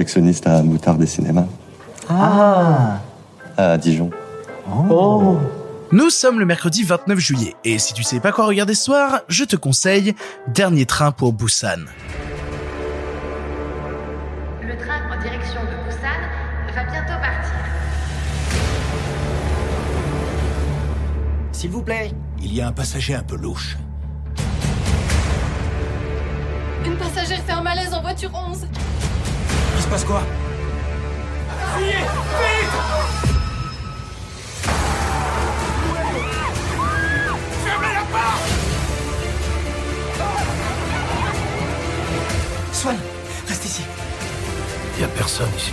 projectionniste à Moutarde des cinémas. Ah À Dijon. Oh Nous sommes le mercredi 29 juillet, et si tu sais pas quoi regarder ce soir, je te conseille Dernier train pour Busan. Le train en direction de Busan va bientôt partir. S'il vous plaît, il y a un passager un peu louche. Une passagère fait un malaise en voiture 11. Il se passe quoi Swan, reste ici. Il a personne ici.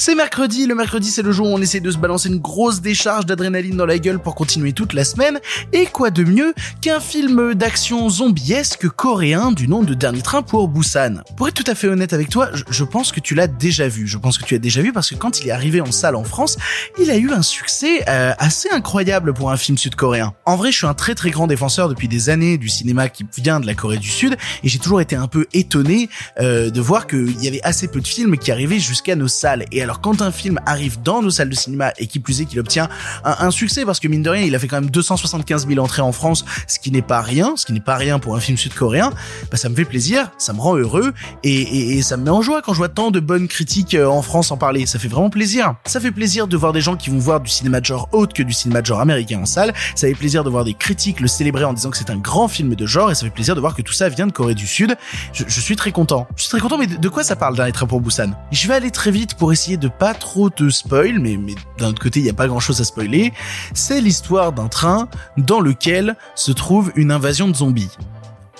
C'est mercredi, le mercredi c'est le jour où on essaie de se balancer une grosse décharge d'adrénaline dans la gueule pour continuer toute la semaine, et quoi de mieux qu'un film d'action zombiesque coréen du nom de Dernier Train pour Busan. Pour être tout à fait honnête avec toi, je, pense que tu l'as déjà vu, je pense que tu l'as déjà vu parce que quand il est arrivé en salle en France, il a eu un succès euh, assez incroyable pour un film sud-coréen. En vrai, je suis un très très grand défenseur depuis des années du cinéma qui vient de la Corée du Sud, et j'ai toujours été un peu étonné euh, de voir qu'il y avait assez peu de films qui arrivaient jusqu'à nos salles. Alors quand un film arrive dans nos salles de cinéma et qui plus est qu'il obtient un, succès, parce que mine de rien, il a fait quand même 275 000 entrées en France, ce qui n'est pas rien, ce qui n'est pas rien pour un film sud-coréen, bah ça me fait plaisir, ça me rend heureux et, ça me met en joie quand je vois tant de bonnes critiques euh, en France en parler. Ça fait vraiment plaisir. Ça fait plaisir de voir des gens qui vont voir du cinéma de genre autre que du cinéma de genre américain en salle. Ça fait plaisir de voir des critiques le célébrer en disant que c'est un grand film de genre et ça fait plaisir de voir que tout ça vient de Corée du Sud. Je, suis très content. Je suis très content, mais de, quoi ça parle Train pour Busan? Je vais aller très vite pour essayer de pas trop te spoil, mais, d'un autre côté, il n'y a pas grand chose à spoiler. C'est l'histoire d'un train dans lequel se trouve une invasion de zombies.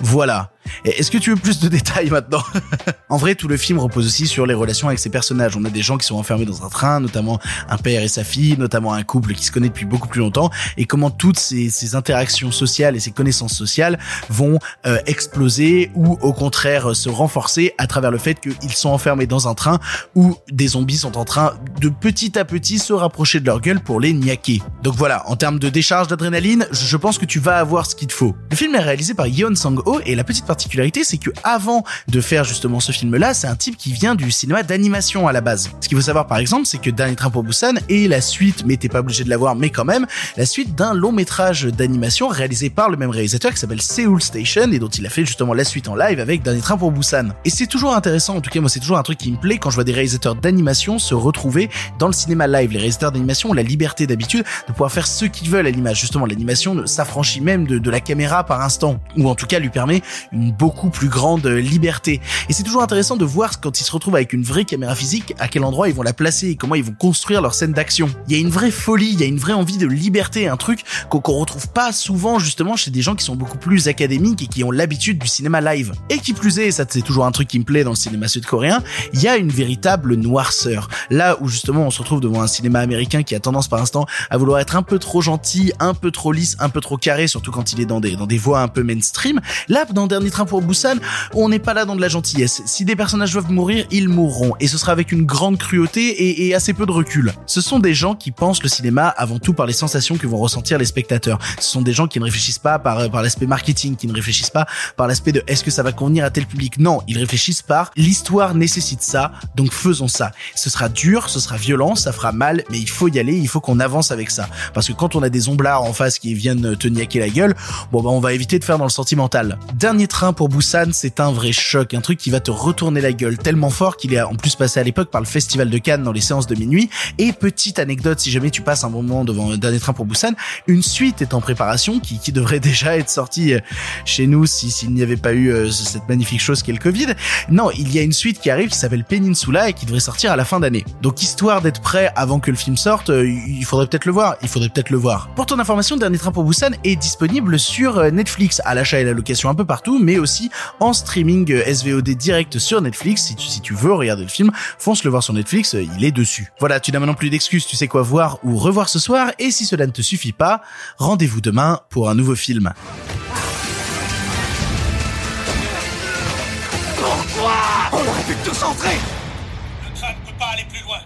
Voilà. Est-ce que tu veux plus de détails maintenant En vrai, tout le film repose aussi sur les relations avec ses personnages. On a des gens qui sont enfermés dans un train, notamment un père et sa fille, notamment un couple qui se connaît depuis beaucoup plus longtemps, et comment toutes ces, interactions sociales et ces connaissances sociales vont euh, exploser ou au contraire euh, se renforcer à travers le fait qu'ils sont enfermés dans un train où des zombies sont en train de petit à petit se rapprocher de leur gueule pour les niaquer. Donc voilà, en termes de décharge d'adrénaline, je pense que tu vas avoir ce qu'il te faut. Le film est réalisé par Yeon Sang-ho et la petite c'est que avant de faire justement ce film-là, c'est un type qui vient du cinéma d'animation à la base. Ce qu'il faut savoir par exemple, c'est que Dernier Train pour Busan est la suite, mais t'es pas obligé de la voir, mais quand même, la suite d'un long métrage d'animation réalisé par le même réalisateur qui s'appelle Seoul Station et dont il a fait justement la suite en live avec Dernier Train pour Busan. Et c'est toujours intéressant, en tout cas moi c'est toujours un truc qui me plaît quand je vois des réalisateurs d'animation se retrouver dans le cinéma live. Les réalisateurs d'animation ont la liberté d'habitude de pouvoir faire ce qu'ils veulent à l'image. Justement, l'animation s'affranchit même de, de la caméra par instant, ou en tout cas lui permet une beaucoup plus grande liberté. Et c'est toujours intéressant de voir quand ils se retrouvent avec une vraie caméra physique, à quel endroit ils vont la placer et comment ils vont construire leur scène d'action. Il y a une vraie folie, il y a une vraie envie de liberté, un truc qu'on retrouve pas souvent justement chez des gens qui sont beaucoup plus académiques et qui ont l'habitude du cinéma live. Et qui plus est, ça c'est toujours un truc qui me plaît dans le cinéma sud-coréen, il y a une véritable noirceur. Là où justement on se retrouve devant un cinéma américain qui a tendance par instant à vouloir être un peu trop gentil, un peu trop lisse, un peu trop carré, surtout quand il est dans des, dans des voies un peu mainstream. Là, dans Dernier Pour Busan, on n'est pas là dans de la gentillesse. Si des personnages doivent mourir, ils mourront. Et ce sera avec une grande cruauté et, assez peu de recul. Ce sont des gens qui pensent le cinéma avant tout par les sensations que vont ressentir les spectateurs. Ce sont des gens qui ne réfléchissent pas par, par l'aspect marketing, qui ne réfléchissent pas par l'aspect de est-ce que ça va convenir à tel public. Non, ils réfléchissent par l'histoire nécessite ça, donc faisons ça. Ce sera dur, ce sera violent, ça fera mal, mais il faut y aller, il faut qu'on avance avec ça. Parce que quand on a des omblards en face qui viennent te niaquer la gueule, bon bah on va éviter de faire dans le sentimental. Dernier train pour Busan, c'est un vrai choc, un truc qui va te retourner la gueule tellement fort qu'il est en plus passé à l'époque par le festival de Cannes dans les séances de minuit. Et petite anecdote, si jamais tu passes un moment devant dernier train pour Busan, une suite est en préparation qui, devrait déjà être sortie euh, chez nous si s'il n'y avait pas eu euh, cette magnifique chose qu'est le Covid. Non, il y a une suite qui arrive qui s'appelle Peninsula et qui devrait sortir à la fin d'année. Donc histoire d'être prêt avant que le film sorte, euh, il faudrait peut-être le voir. Il faudrait peut-être le voir. Pour ton information, Dernier train pour Busan est disponible sur Netflix à l'achat et la location un peu partout, mais aussi en streaming euh, SVOD direct sur Netflix. Si tu, si tu veux regarder le film, fonce le voir sur Netflix, euh, il est dessus. Voilà, tu n'as maintenant plus d'excuses, tu sais quoi voir ou revoir ce soir, et si cela ne te suffit pas, rendez-vous demain pour un nouveau film. On aurait pu tous entrer Le train ne peut pas aller plus loin.